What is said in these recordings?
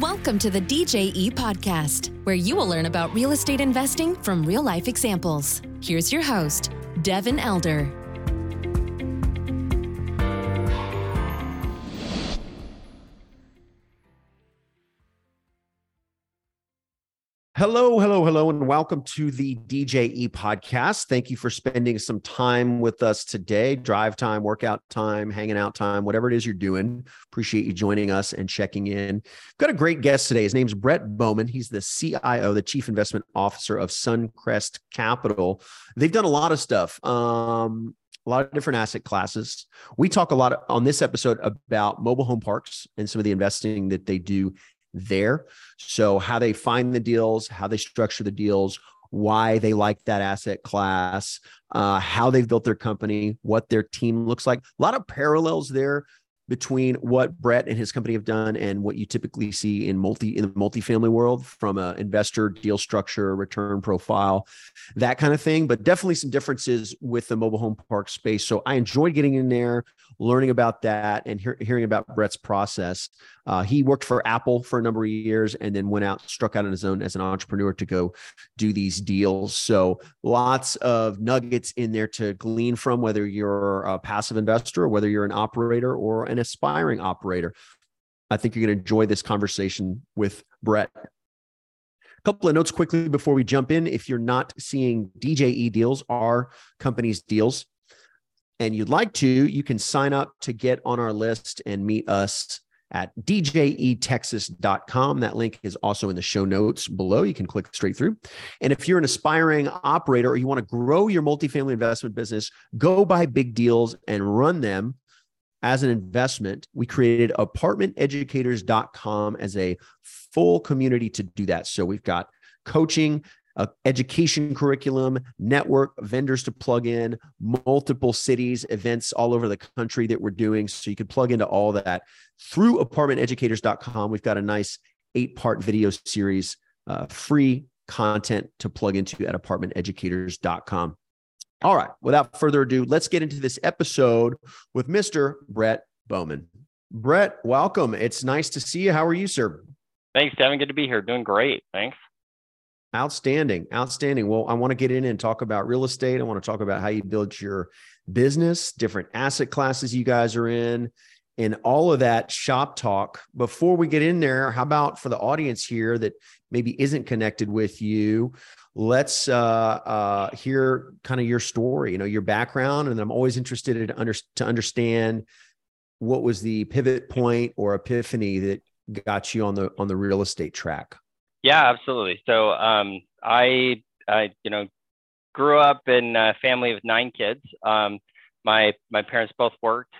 Welcome to the DJE podcast, where you will learn about real estate investing from real life examples. Here's your host, Devin Elder. Hello, hello, hello, and welcome to the DJE podcast. Thank you for spending some time with us today drive time, workout time, hanging out time, whatever it is you're doing. Appreciate you joining us and checking in. Got a great guest today. His name's Brett Bowman. He's the CIO, the Chief Investment Officer of Suncrest Capital. They've done a lot of stuff. Um, a lot of different asset classes. We talk a lot on this episode about mobile home parks and some of the investing that they do there. So, how they find the deals, how they structure the deals, why they like that asset class, uh, how they've built their company, what their team looks like. A lot of parallels there between what Brett and his company have done and what you typically see in multi in the multifamily world from an investor deal structure, return profile, that kind of thing. But definitely some differences with the mobile home park space. So I enjoyed getting in there, learning about that, and hear, hearing about Brett's process. Uh, he worked for Apple for a number of years and then went out, struck out on his own as an entrepreneur to go do these deals. So lots of nuggets in there to glean from, whether you're a passive investor or whether you're an operator or an aspiring operator. I think you're going to enjoy this conversation with Brett. A couple of notes quickly before we jump in. If you're not seeing DJE deals, our company's deals, and you'd like to, you can sign up to get on our list and meet us at djetexas.com. That link is also in the show notes below. You can click straight through. And if you're an aspiring operator or you want to grow your multifamily investment business, go buy big deals and run them as an investment. We created apartmenteducators.com as a full community to do that. So we've got coaching, education curriculum, network vendors to plug in, multiple cities, events all over the country that we're doing. So you can plug into all that through apartmenteducators.com. We've got a nice eight part video series, uh, free content to plug into at apartmenteducators.com. All right, without further ado, let's get into this episode with Mr. Brett Bowman. Brett, welcome. It's nice to see you. How are you, sir? Thanks, Devin. Good to be here. Doing great. Thanks. Outstanding. Outstanding. Well, I want to get in and talk about real estate. I want to talk about how you build your business, different asset classes you guys are in, and all of that shop talk. Before we get in there, how about for the audience here that maybe isn't connected with you? Let's uh, uh, hear kind of your story, you know, your background, and I'm always interested in under, to understand what was the pivot point or epiphany that got you on the on the real estate track. Yeah, absolutely. So um, I, I, you know, grew up in a family with nine kids. Um, my my parents both worked,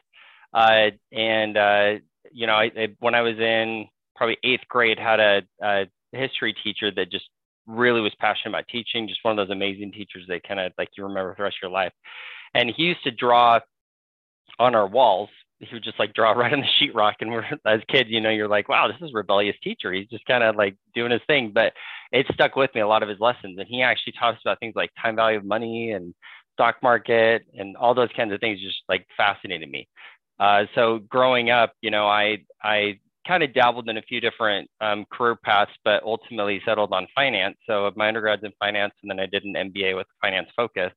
uh, and uh, you know, I, I, when I was in probably eighth grade, had a, a history teacher that just really was passionate about teaching. Just one of those amazing teachers that kind of like you remember for the rest of your life. And he used to draw on our walls he would just like draw right on the sheetrock and we're as kids you know you're like wow this is rebellious teacher. He's just kind of like doing his thing. But it stuck with me a lot of his lessons and he actually taught us about things like time value of money and stock market and all those kinds of things just like fascinated me. Uh, so growing up you know i i kind of dabbled in a few different um, career paths but ultimately settled on finance. So my undergrad's in finance and then i did an mba with finance focus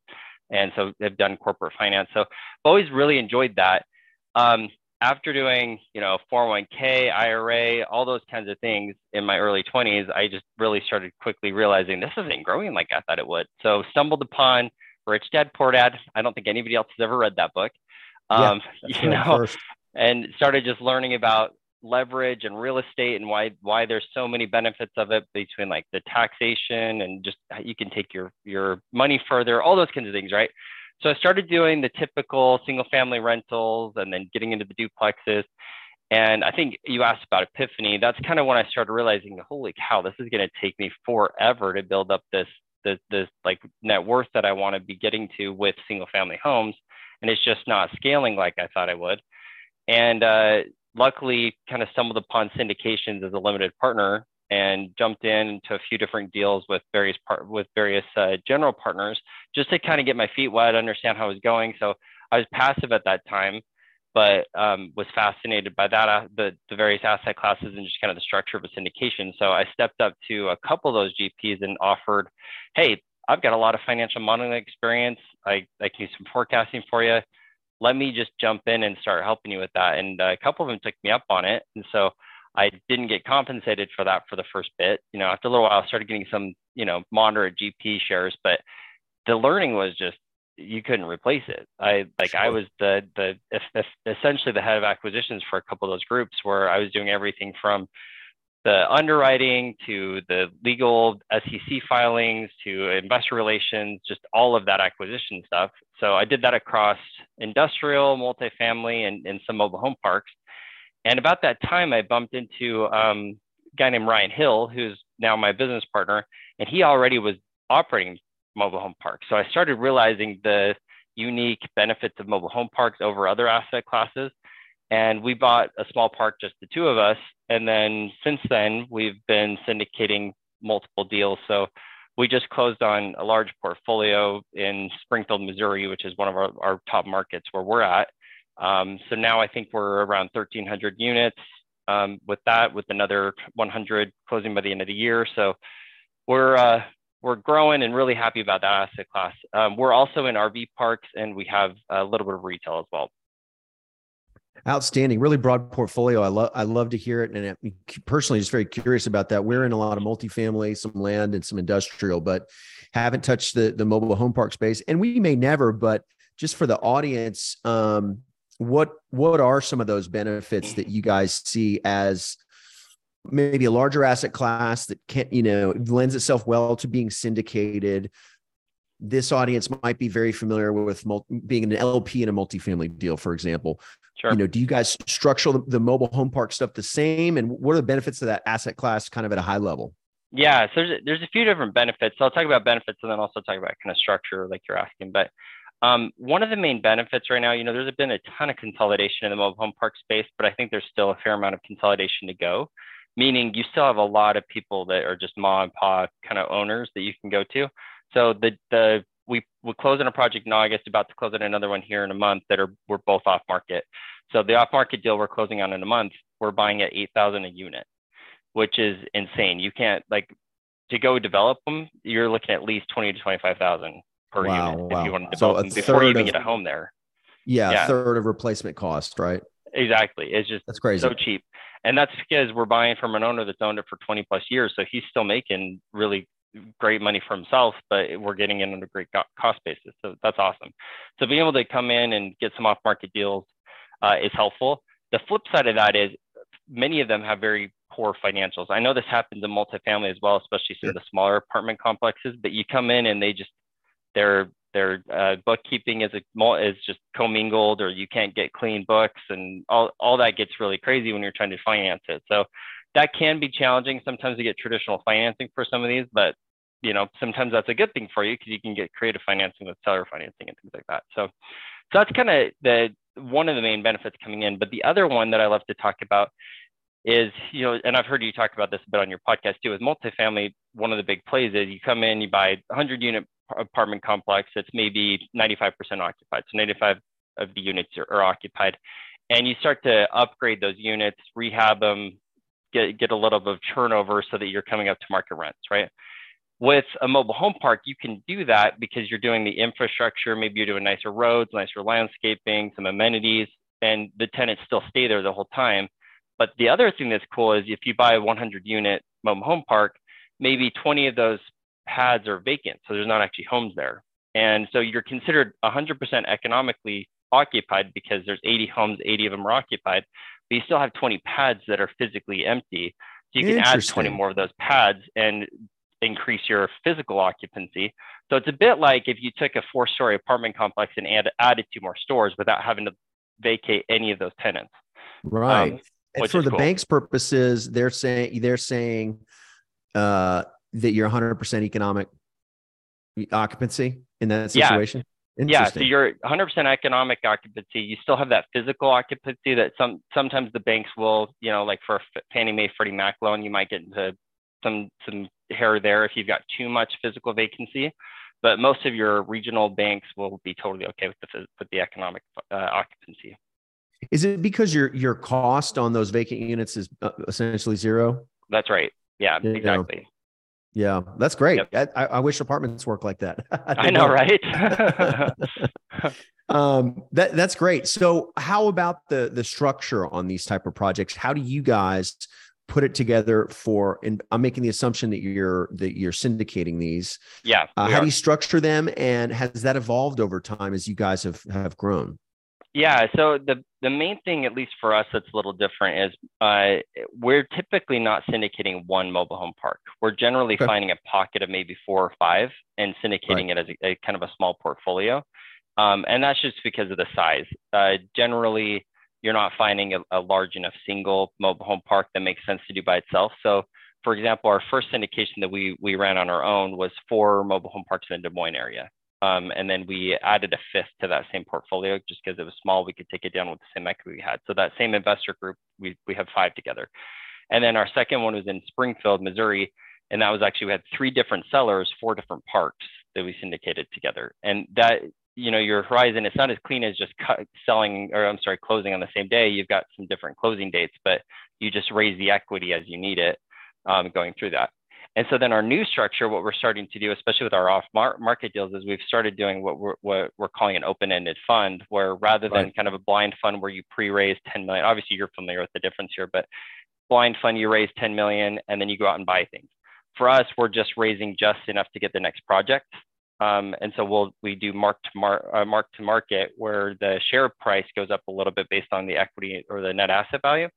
and so i've done corporate finance. So i've always really enjoyed that um, after doing, you know, 401k, IRA, all those kinds of things in my early 20s, I just really started quickly realizing this isn't growing like I thought it would. So stumbled upon Rich Dad Poor Dad. I don't think anybody else has ever read that book. Um, yeah, you know, first. and started just learning about leverage and real estate and why why there's so many benefits of it between like the taxation and just you can take your your money further, all those kinds of things, right? So I started doing the typical single family rentals and then getting into the duplexes. And I think you asked about epiphany. That's kind of when I started realizing, holy cow, this is going to take me forever to build up this, this, this like net worth that I want to be getting to with single family homes. And it's just not scaling like I thought I would. And uh, luckily, kind of stumbled upon syndications as a limited partner and jumped into a few different deals with various part with various uh, general partners just to kind of get my feet wet, understand how it was going. So I was passive at that time, but um, was fascinated by that, uh, the, the various asset classes and just kind of the structure of a syndication. So I stepped up to a couple of those GPs and offered, hey, I've got a lot of financial modeling experience. I, I can do some forecasting for you. Let me just jump in and start helping you with that. And a couple of them took me up on it. And so I didn't get compensated for that for the first bit. You know, after a little while, I started getting some, you know, moderate GP shares, but the learning was just you couldn't replace it. I like sure. I was the the essentially the head of acquisitions for a couple of those groups where I was doing everything from the underwriting to the legal SEC filings to investor relations, just all of that acquisition stuff. So I did that across industrial, multifamily, and, and some mobile home parks. And about that time, I bumped into um, a guy named Ryan Hill, who's now my business partner, and he already was operating mobile home parks. So I started realizing the unique benefits of mobile home parks over other asset classes. And we bought a small park, just the two of us. And then since then, we've been syndicating multiple deals. So we just closed on a large portfolio in Springfield, Missouri, which is one of our, our top markets where we're at. Um, so now I think we're around 1,300 units um, with that, with another 100 closing by the end of the year. So we're uh, we're growing and really happy about that asset class. Um, we're also in RV parks and we have a little bit of retail as well. Outstanding, really broad portfolio. I love I love to hear it, and personally just very curious about that. We're in a lot of multifamily, some land, and some industrial, but haven't touched the the mobile home park space, and we may never. But just for the audience, um, what what are some of those benefits that you guys see as maybe a larger asset class that can't, you know, lends itself well to being syndicated. This audience might be very familiar with multi, being an LP in a multifamily deal, for example. Sure. You know, do you guys structure the, the mobile home park stuff the same? And what are the benefits of that asset class kind of at a high level? Yeah, so there's, there's a few different benefits. So I'll talk about benefits and then also talk about kind of structure, like you're asking. But um, one of the main benefits right now, you know, there's been a ton of consolidation in the mobile home park space, but I think there's still a fair amount of consolidation to go meaning you still have a lot of people that are just mom and pop kind of owners that you can go to. So the the we we close on a project in August, about to close on another one here in a month that are we're both off market. So the off market deal we're closing on in a month, we're buying at eight thousand a unit, which is insane. You can't like to go develop them. You're looking at least twenty to twenty five thousand per wow, unit wow. if you want to develop so them before you even of, get a home there. Yeah, yeah, third of replacement cost, right? Exactly. It's just that's crazy. So cheap. And that's because we're buying from an owner that's owned it for 20 plus years. So he's still making really great money for himself, but we're getting in on a great cost basis. So that's awesome. So being able to come in and get some off market deals uh, is helpful. The flip side of that is many of them have very poor financials. I know this happens in multifamily as well, especially some of the smaller apartment complexes, but you come in and they just, they're their uh, bookkeeping is a, is just commingled or you can't get clean books and all, all that gets really crazy when you're trying to finance it. So that can be challenging. Sometimes to get traditional financing for some of these but you know sometimes that's a good thing for you because you can get creative financing with seller financing and things like that. So so that's kind of the one of the main benefits coming in. But the other one that i love to talk about is you know and i've heard you talk about this a bit on your podcast too is multifamily one of the big plays is you come in you buy 100 unit apartment complex that's maybe 95% occupied. So 95 of the units are, are, occupied. And you start to upgrade those units, rehab them, get, get a little bit of turnover so that you're coming up to market rents, right? With a mobile home park, you can do that because you're doing the infrastructure. Maybe you're doing nicer roads, nicer landscaping, some amenities, and the tenants still stay there the whole time. But the other thing that's cool is if you buy a 100 unit mobile home park, maybe 20 of those pads are vacant, so there's not actually homes there. And so you're considered 100% economically occupied because there's 80 homes, 80 of them are occupied, but you still have 20 pads that are physically empty. So you can add 20 more of those pads and increase your physical occupancy. So it's a bit like if you took a four story apartment complex and add, added two more stores without having to vacate any of those tenants. Right. Um, and for the cool. bank's purposes, they're saying they're saying uh, that you're 100% economic occupancy in that situation? Yeah. yeah, so you're 100% economic occupancy. You still have that physical occupancy that some sometimes the banks will, you know, like for Fannie Mae, Freddie Mac loan, you might get into some some hair there if you've got too much physical vacancy. But most of your regional banks will be totally okay with the with the economic uh, occupancy. Is it because your your cost on those vacant units is uh, essentially zero? That's right. Yeah, exactly. Yeah, that's great. Yep. I, I wish apartments work like that. I know, right? um, that that's great. So, how about the the structure on these type of projects? How do you guys put it together for? And I'm making the assumption that you're that you're syndicating these. yeah. Uh, how are. do you structure them, and has that evolved over time as you guys have have grown? Yeah. So the the main thing, at least for us, that's a little different is uh, we're typically not syndicating one mobile home park. We're generally Okay. finding a pocket of maybe four or five and syndicating it as a, a kind of a small portfolio. Um, and that's just because of the size. Uh, generally, you're not finding a, a large enough single mobile home park that makes sense to do by itself. So, for example, our first syndication that we we ran on our own was four mobile home parks in the Des Moines area. Um, and then we added a fifth to that same portfolio just because it was small. We could take it down with the same equity we had. So that same investor group, we, we have five together. And then our second one was in Springfield, Missouri. And that was actually, we had three different sellers, four different parks that we syndicated together. And that, you know, your horizon, it's not as clean as just selling, or I'm sorry, closing on the same day. You've got some different closing dates, but you just raise the equity as you need it um, going through that. And so then our new structure, what we're starting to do, especially with our off market deals, is we've started doing what we're, what we're calling an open-ended fund, where rather than Right. kind of a blind fund where you pre-raise 10 million, obviously you're familiar with the difference here, but blind fund, you raise 10 million and then you go out and buy things. For us, we're just raising just enough to get the next project. Um, and so we'll we do mark to mar- uh, mark to market where the share price goes up a little bit based on the equity or the net asset value.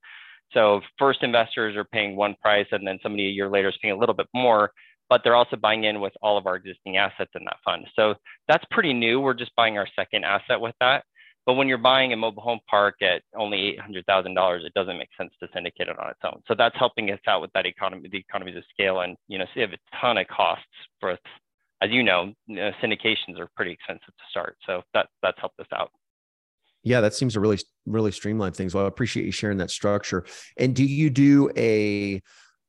So first investors are paying one price, and then somebody a year later is paying a little bit more, but they're also buying in with all of our existing assets in that fund. So that's pretty new. We're just buying our second asset with that. But when you're buying a mobile home park at only eight hundred thousand dollars, it doesn't make sense to syndicate it on its own. So that's helping us out with that economy, the economies of scale, and you know, save a ton of costs for us. As you know, you know, syndications are pretty expensive to start, so that that's helped us out. Yeah, that seems to really really streamline things. Well, I appreciate you sharing that structure. And do you do a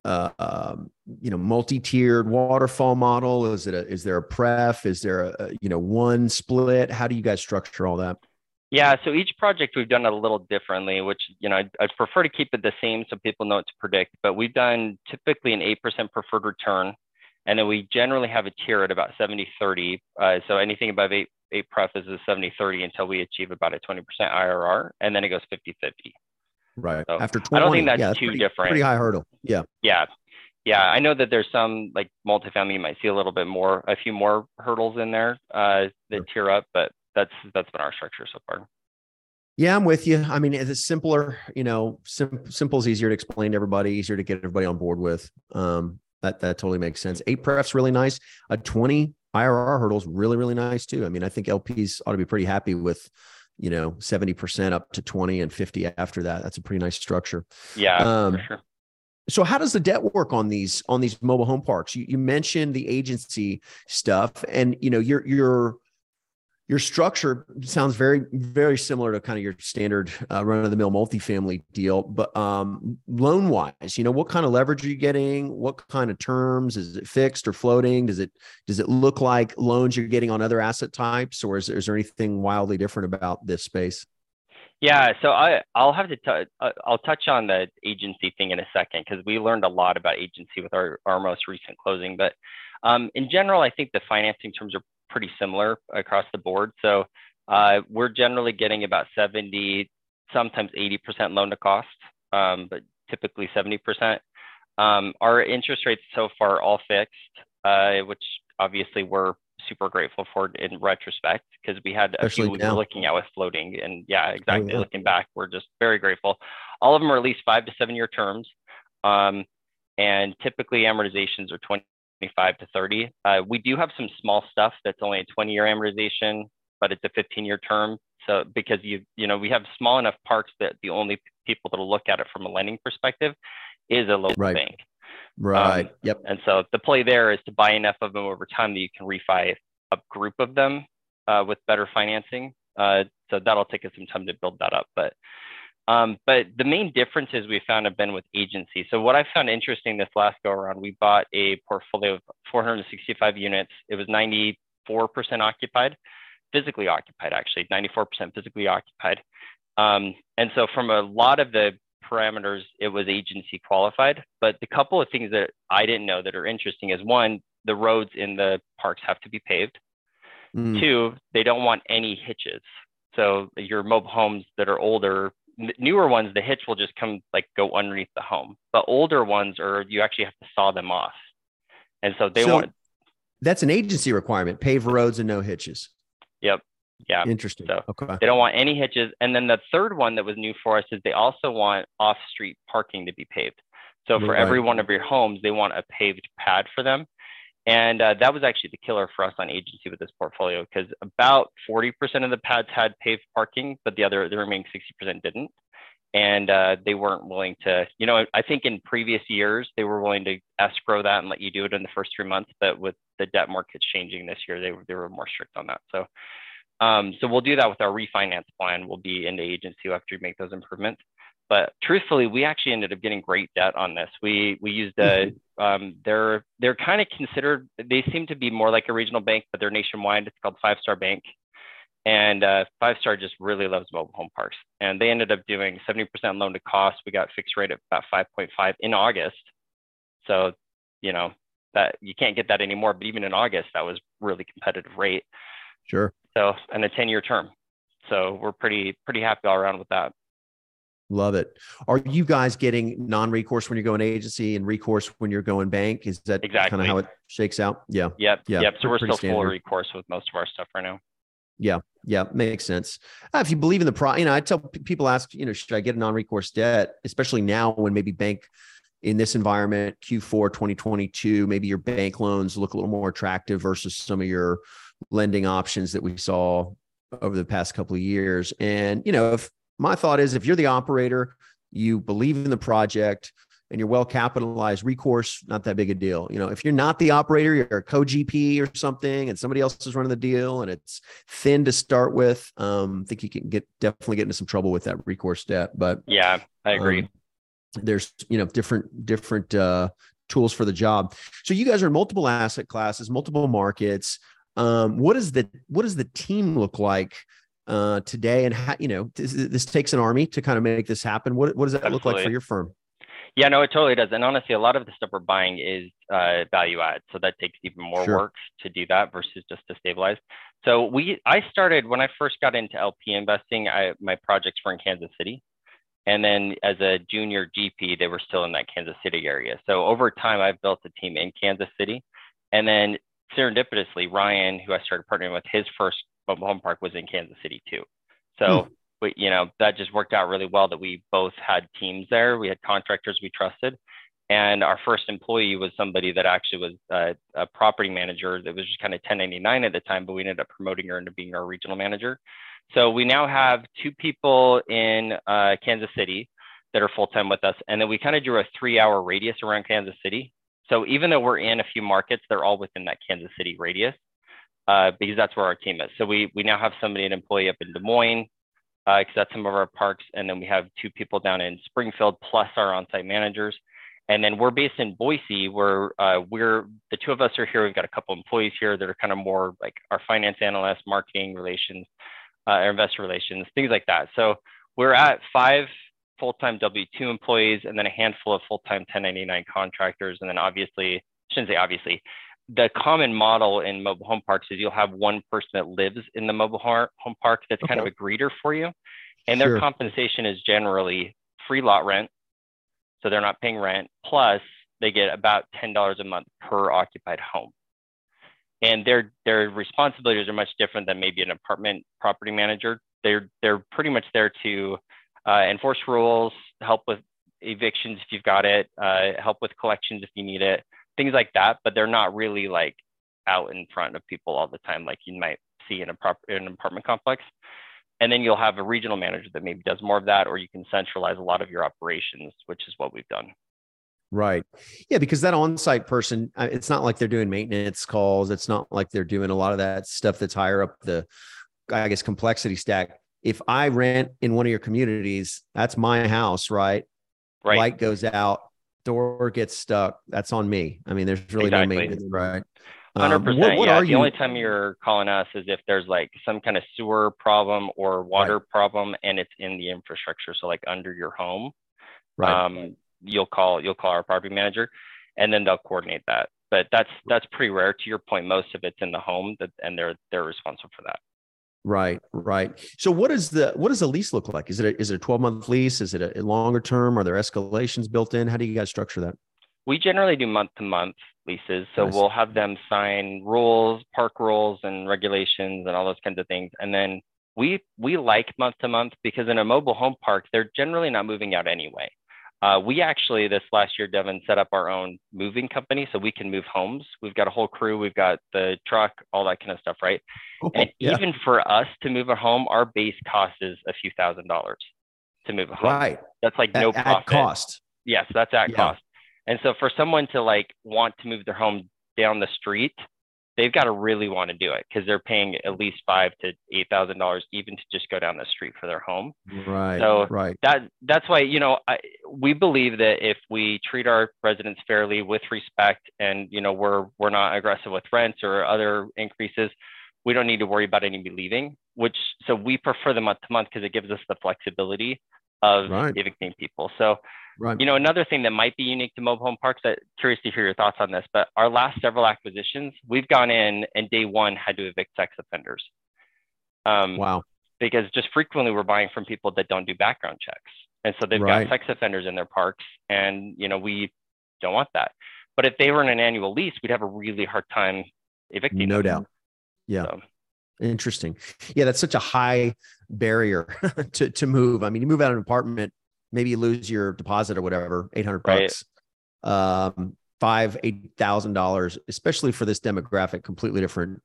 uh, um, you know multi-tiered waterfall model? Is it a is there a pref? Is there a, a you know one split? How do you guys structure all that? Yeah, so each project we've done it a little differently, which you know I'd, I'd prefer to keep it the same so people know what to predict. But we've done typically an eight percent preferred return, and then we generally have a tier at about 70-30. Uh, so anything above eight eight pref is a 70-30 until we achieve about a 20% IRR, and then it goes 50-50. Right So, after I don't think that's yeah, too pretty, different. Pretty high hurdle. Yeah. Yeah, yeah. I know that there's some like multifamily you might see a little bit more, a few more hurdles in there uh, that Sure. tier up, but that's that's been our structure so far. Yeah, I'm with you. I mean, it's simpler, you know, sim- simple is easier to explain to everybody, easier to get everybody on board with. Um, that that totally makes sense. Eight pref's really nice. A 20 IRR hurdle's really, really nice too. I mean, I think LPs ought to be pretty happy with, you know, 70% up to 20 and 50 after that. That's a pretty nice structure. Yeah, Um, sure. So how does the debt work on these on these mobile home parks? You, you mentioned the agency stuff, and you know your your your structure sounds very very similar to kind of your standard uh, run of the mill multifamily deal. But um, loan wise, you know what kind of leverage are you getting? What kind of terms? Is it fixed or floating? Does it does it look like loans you're getting on other asset types, or is, is there anything wildly different about this space? Yeah, so I I'll have to t- uh, I'll touch on the agency thing in a second because we learned a lot about agency with our our most recent closing. But um, in general, I think the financing terms are pretty similar across the board. So uh, we're generally getting about 70, sometimes 80% loan to cost, um, but typically 70%. Um, our interest rates so far all fixed, uh, which obviously we're super grateful for in retrospect because we had a Especially few we were looking at with floating and yeah exactly yeah. looking back we're just very grateful all of them are at least five to seven year terms um, and typically amortizations are 25 to 30 uh, we do have some small stuff that's only a 20 year amortization but it's a 15 year term so because you you know we have small enough parks that the only people that'll look at it from a lending perspective is a local Right. bank Right. yep. and so the play there is to buy enough of them over time that you can refi a group of them uh, with better financing. Uh, so that'll take us some time to build that up. But um, but the main differences we found have been with agency. So what I found interesting this last go around, we bought a portfolio of 465 units. It was 94% occupied, physically occupied actually, 94% physically occupied. Um, and so from a lot of the parameters, it was agency qualified. But the couple of things that I didn't know that are interesting is one, the roads in the parks have to be paved. Mm. Two, they don't want any hitches. So your mobile homes that are older, newer ones, the hitch will just come like go underneath the home. But older ones are you actually have to saw them off. And so they so want that's an agency requirement, pave roads and no hitches. Yep. Yeah. Interesting. So okay. they don't want any hitches. And then the third one that was new for us is they also want off street parking to be paved. So for right. every one of your homes, they want a paved pad for them. And uh, that was actually the killer for us on agency with this portfolio because about 40% of the pads had paved parking, but the other, the remaining 60% didn't. And uh, they weren't willing to, you know, I think in previous years, they were willing to escrow that and let you do it in the first three months. But with the debt markets changing this year, they, they were more strict on that. So, um, so we'll do that with our refinance plan. We'll be into agency after we make those improvements. But truthfully, we actually ended up getting great debt on this. We we used a mm-hmm. um, they're they're kind of considered they seem to be more like a regional bank, but they're nationwide. It's called Five Star Bank, and uh, Five Star just really loves mobile home parks. And they ended up doing 70% loan to cost. We got fixed rate at about 5.5 in August. So you know that you can't get that anymore. But even in August, that was really competitive rate. Sure. So and a 10 year term. So we're pretty pretty happy all around with that. Love it. Are you guys getting non-recourse when you're going agency and recourse when you're going bank? Is that exactly kind of how it shakes out? Yeah. Yep. Yeah. Yep. So we're still standard. full recourse with most of our stuff right now. Yeah. Yeah. Makes sense. Uh, if you believe in the pro, you know, I tell people ask, you know, should I get a non-recourse debt, especially now when maybe bank in this environment, Q4 2022, maybe your bank loans look a little more attractive versus some of your lending options that we saw over the past couple of years. And, you know, if my thought is if you're the operator, you believe in the project and you're well capitalized, recourse, not that big a deal. You know, if you're not the operator, you're a co-GP or something, and somebody else is running the deal and it's thin to start with, um, I think you can get definitely get into some trouble with that recourse debt. But yeah, I agree. Um, there's you know different different uh, tools for the job. So you guys are in multiple asset classes, multiple markets. Um, what is the what does the team look like uh, today, and how, you know this, this, takes an army to kind of make this happen. What what does that Absolutely. look like for your firm? Yeah, no, it totally does. And honestly, a lot of the stuff we're buying is uh, value add, so that takes even more sure. work to do that versus just to stabilize. So we, I started when I first got into LP investing. I my projects were in Kansas City, and then as a junior GP, they were still in that Kansas City area. So over time, I've built a team in Kansas City, and then serendipitously, Ryan, who I started partnering with, his first mobile home park was in Kansas City too. So, hmm. we, you know, that just worked out really well that we both had teams there. We had contractors we trusted. And our first employee was somebody that actually was uh, a property manager that was just kind of 1099 at the time, but we ended up promoting her into being our regional manager. So we now have two people in uh, Kansas City that are full time with us. And then we kind of drew a three hour radius around Kansas City. So even though we're in a few markets, they're all within that Kansas City radius uh, because that's where our team is. So we we now have somebody, an employee up in Des Moines, because uh, that's some of our parks, and then we have two people down in Springfield plus our on-site managers. And then we're based in Boise, where uh, we're the two of us are here. We've got a couple employees here that are kind of more like our finance analysts, marketing relations, uh, investor relations, things like that. So we're at five full-time W-2 employees, and then a handful of full-time 1099 contractors, and then obviously, I shouldn't say obviously, the common model in mobile home parks is you'll have one person that lives in the mobile home park that's okay. kind of a greeter for you. And their sure. compensation is generally free lot rent. So they're not paying rent. Plus, they get about $10 a month per occupied home. And their, their responsibilities are much different than maybe an apartment property manager. They're, they're pretty much there to uh, enforce rules, help with evictions if you've got it, uh, help with collections if you need it, things like that, but they're not really like out in front of people all the time, like you might see in a prop in an apartment complex. And then you'll have a regional manager that maybe does more of that, or you can centralize a lot of your operations, which is what we've done. Right. Yeah, because that on-site person, uh, it's not like they're doing maintenance calls. It's not like they're doing a lot of that stuff that's higher up the, I guess, complexity stack. If I rent in one of your communities, that's my house, right? Right. Light goes out door gets stuck, that's on me. I mean, there's really exactly. no maintenance, right? Hundred um, percent. Yeah. The you... only time you're calling us is if there's like some kind of sewer problem or water right. problem, and it's in the infrastructure. So like under your home, right. Um, you'll call you'll call our property manager, and then they'll coordinate that. But that's that's pretty rare. To your point, most of it's in the home, that, and they're they're responsible for that. Right, right. So what is the what does the lease look like? Is it a, is it a 12 month lease? Is it a longer term? Are there escalations built in? How do you guys structure that? We generally do month to month leases. So nice. we'll have them sign rules, park rules and regulations and all those kinds of things. And then we we like month to month because in a mobile home park, they're generally not moving out anyway. Uh, we actually this last year, Devin, set up our own moving company so we can move homes. We've got a whole crew, we've got the truck, all that kind of stuff, right? And yeah. even for us to move a home, our base cost is a few thousand dollars to move a home. Right. That's like no profit. At cost. Yes, that's at yeah. cost. And so for someone to like want to move their home down the street, they've got to really want to do it because they're paying at least five to eight thousand dollars even to just go down the street for their home. Right. So right. That that's why you know I, we believe that if we treat our residents fairly with respect and you know we're we're not aggressive with rents or other increases, we don't need to worry about anybody leaving. Which so we prefer the month to month because it gives us the flexibility of right. evicting people. So Right. You know, another thing that might be unique to mobile home parks, that curious to hear your thoughts on this, but our last several acquisitions, we've gone in and day one had to evict sex offenders. Um, wow. Because just frequently we're buying from people that don't do background checks. And so they've right. got sex offenders in their parks and, you know, we don't want that. But if they were in an annual lease, we'd have a really hard time evicting No them. doubt. Yeah. So. Interesting. Yeah, that's such a high barrier to, to move. I mean, you move out of an apartment maybe you lose your deposit or whatever, 800 bucks, um, five, $8,000, especially for this demographic, completely different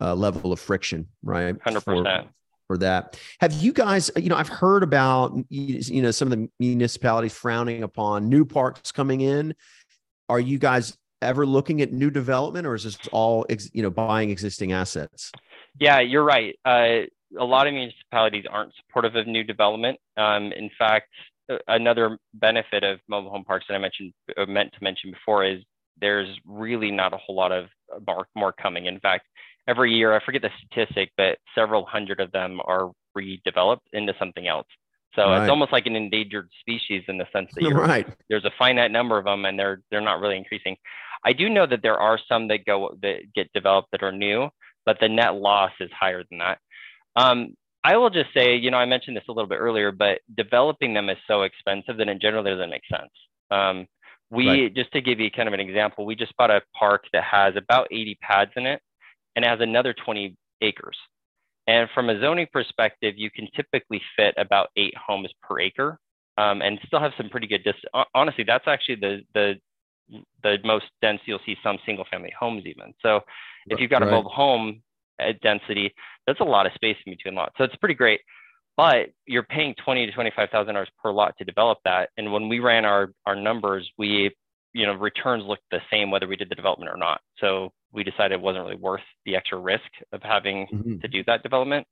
uh, level of friction, right? 100%. For, for that. Have you guys, you know, I've heard about, you know, some of the municipalities frowning upon new parks coming in. Are you guys ever looking at new development or is this all, you know, buying existing assets? Yeah, you're right. Uh, a lot of municipalities aren't supportive of new development. Um, in fact, another benefit of mobile home parks that I mentioned uh, meant to mention before is there's really not a whole lot of more, more coming. In fact, every year, I forget the statistic, but several hundred of them are redeveloped into something else. So right. it's almost like an endangered species in the sense that right. there's a finite number of them and they're they're not really increasing. I do know that there are some that go that get developed that are new, but the net loss is higher than that. Um, I will just say, you know, I mentioned this a little bit earlier, but developing them is so expensive that in general doesn't make sense. Um, we right. just to give you kind of an example, we just bought a park that has about 80 pads in it and it has another 20 acres. And from a zoning perspective, you can typically fit about eight homes per acre um, and still have some pretty good distance. Honestly, that's actually the the the most dense you'll see some single family homes even. So if you've got right. a mobile home at density, that's a lot of space in between lots. So it's pretty great. But you're paying twenty to twenty-five thousand dollars per lot to develop that. And when we ran our our numbers, we you know returns looked the same whether we did the development or not. So we decided it wasn't really worth the extra risk of having mm-hmm. to do that development.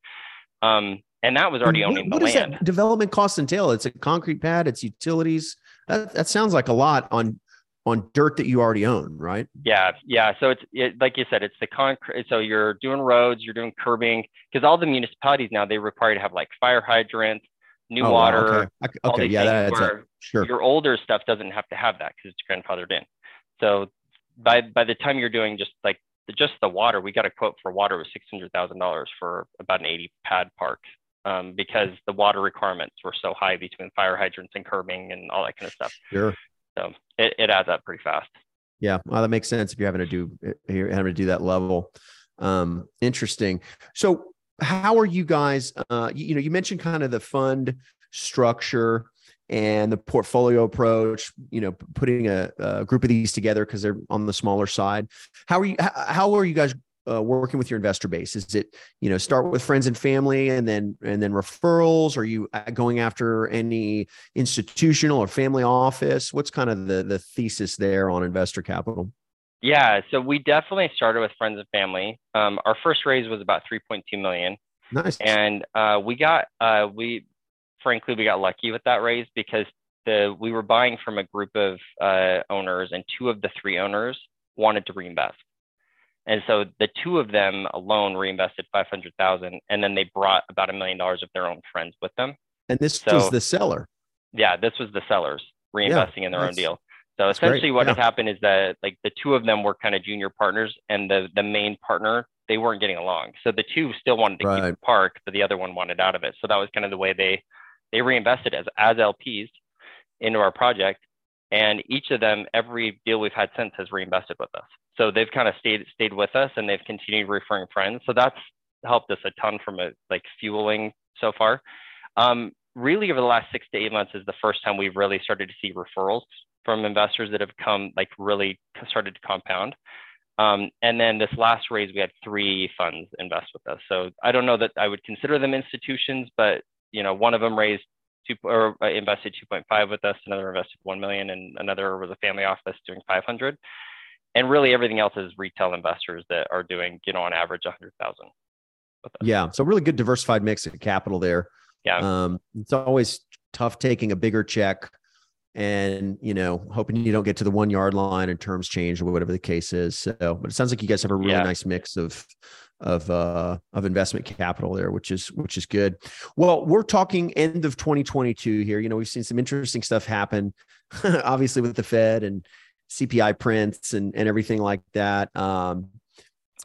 Um, and that was already what, owning the what land. What does that development cost entail? It's a concrete pad, it's utilities. That, that sounds like a lot on on dirt that you already own, right? Yeah, yeah. So it's it, like you said, it's the concrete. So you're doing roads, you're doing curbing, because all the municipalities now they require to have like fire hydrants, new oh, water. Wow, okay, okay. yeah, that's sure. Your older stuff doesn't have to have that because it's grandfathered in. So by by the time you're doing just like the, just the water, we got a quote for water was six hundred thousand dollars for about an eighty pad park. Um, because the water requirements were so high between fire hydrants and curbing and all that kind of stuff. Sure. So it, it adds up pretty fast. Yeah, well, that makes sense if you're having to do you're having to do that level. Um, interesting. So, how are you guys? Uh, you, you know, you mentioned kind of the fund structure and the portfolio approach. You know, putting a, a group of these together because they're on the smaller side. How are you? How, how are you guys uh, working with your investor base? Is it you know start with friends and family and then and then referrals? Are you uh, going after any institutional or family office? What's kind of the the thesis there on investor capital? Yeah, so we definitely started with friends and family. Um, our first raise was about 3.2 million. Nice. And uh, we got uh, we frankly we got lucky with that raise because the we were buying from a group of uh, owners and two of the three owners wanted to reinvest. And so the two of them alone reinvested 500,000 and then they brought about a million dollars of their own friends with them. And this so, was the seller. Yeah, this was the sellers reinvesting yeah, in their own deal. So essentially great. what yeah. had happened is that like the two of them were kind of junior partners and the the main partner they weren't getting along. So the two still wanted to right. keep the park, but the other one wanted out of it. So that was kind of the way they they reinvested as as LPs into our project. And each of them, every deal we've had since has reinvested with us. So they've kind of stayed stayed with us and they've continued referring friends. So that's helped us a ton from a like fueling so far. Um, really over the last six to eight months is the first time we've really started to see referrals from investors that have come like really started to compound. Um, and then this last raise, we had three funds invest with us. So I don't know that I would consider them institutions, but you know, one of them raised two or uh, invested 2.5 with us, another invested 1 million, and another was a family office doing 500. And really, everything else is retail investors that are doing, you know, on average 100,000. Yeah, so really good diversified mix of capital there. Yeah, um, it's always tough taking a bigger check and you know hoping you don't get to the one yard line and terms change or whatever the case is so but it sounds like you guys have a really yeah. nice mix of of uh of investment capital there which is which is good well we're talking end of 2022 here you know we've seen some interesting stuff happen obviously with the fed and cpi prints and and everything like that um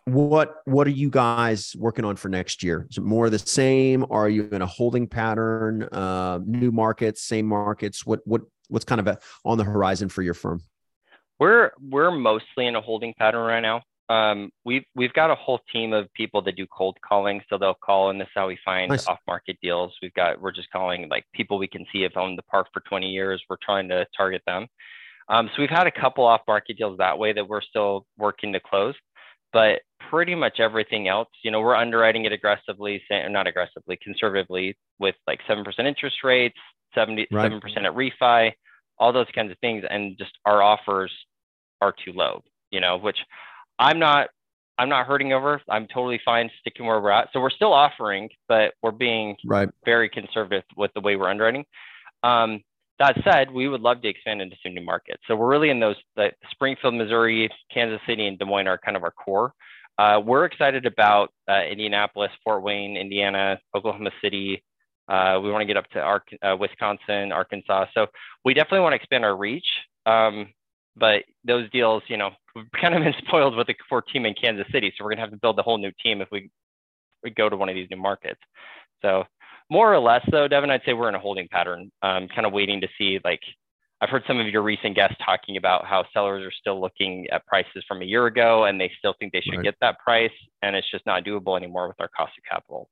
what what are you guys working on for next year is it more of the same are you in a holding pattern uh new markets same markets what what what's kind of a, on the horizon for your firm? We're we're mostly in a holding pattern right now. Um, we've we've got a whole team of people that do cold calling, so they'll call, and this is how we find nice. off market deals. We've got we're just calling like people we can see have owned the park for 20 years. We're trying to target them. Um, so we've had a couple off market deals that way that we're still working to close, but pretty much everything else, you know, we're underwriting it aggressively, not aggressively, conservatively with like seven percent interest rates, 77% right. at refi, all those kinds of things. And just our offers are too low, you know, which I'm not, I'm not hurting over. I'm totally fine sticking where we're at. So we're still offering, but we're being right. very conservative with the way we're underwriting. Um, that said, we would love to expand into some new markets. So we're really in those, the Springfield, Missouri, Kansas City, and Des Moines are kind of our core. Uh, we're excited about uh, Indianapolis, Fort Wayne, Indiana, Oklahoma City, uh, we want to get up to uh, Wisconsin, Arkansas. So we definitely want to expand our reach. Um, but those deals, you know, we've kind of been spoiled with the core team in Kansas City. So we're going to have to build a whole new team if we, we go to one of these new markets. So more or less, though, Devin, I'd say we're in a holding pattern, um, kind of waiting to see. Like, I've heard some of your recent guests talking about how sellers are still looking at prices from a year ago and they still think they should right. get that price. And it's just not doable anymore with our cost of capital.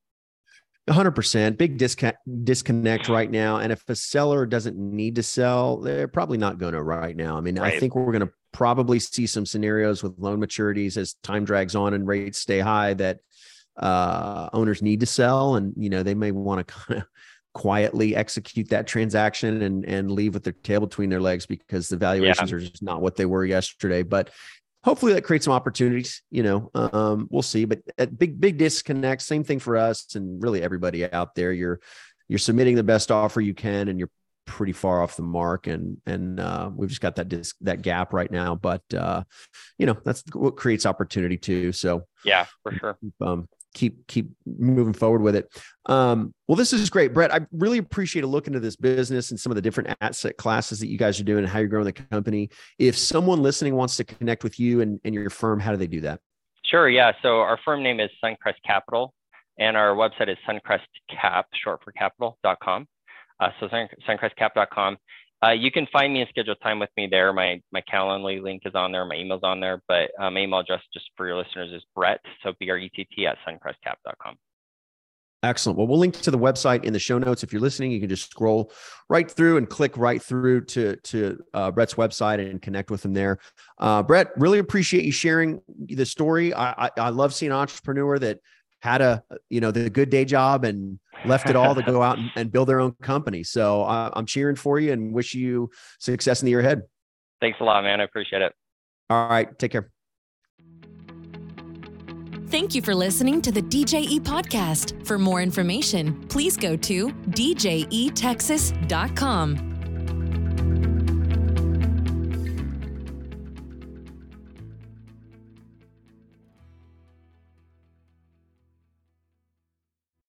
100% big disconnect right now and if a seller doesn't need to sell they're probably not going to right now i mean right. i think we're going to probably see some scenarios with loan maturities as time drags on and rates stay high that uh, owners need to sell and you know they may want to kind of quietly execute that transaction and and leave with their tail between their legs because the valuations yeah. are just not what they were yesterday. But hopefully that creates some opportunities you know um, we'll see. But at big big disconnect same thing for us and really everybody out there. You're you're submitting the best offer you can and you're pretty far off the mark and and uh, we've just got that disc, that gap right now. But uh, you know that's what creates opportunity too. So yeah for sure. um, keep keep moving forward with it. Um, well, this is great, Brett. I really appreciate a look into this business and some of the different asset classes that you guys are doing and how you're growing the company. If someone listening wants to connect with you and, and your firm, how do they do that? Sure. Yeah. So our firm name is Suncrest Capital, and our website is suncrestcap, short for capital.com. Uh, so suncrestcap.com. Uh, you can find me and schedule time with me there. My my Calendly link is on there. My email's on there. But uh, my email address, just for your listeners, is Brett. So B R E T T at suncrestcap.com. Excellent. Well, we'll link to the website in the show notes. If you're listening, you can just scroll right through and click right through to to uh, Brett's website and connect with him there. Uh, Brett, really appreciate you sharing the story. I, I, I love seeing an entrepreneur that had a you know the good day job and left it all to go out and, and build their own company. So uh, I'm cheering for you and wish you success in the year ahead. Thanks a lot, man. I appreciate it. All right, take care. Thank you for listening to the DJE podcast. For more information, please go to djetexas.com.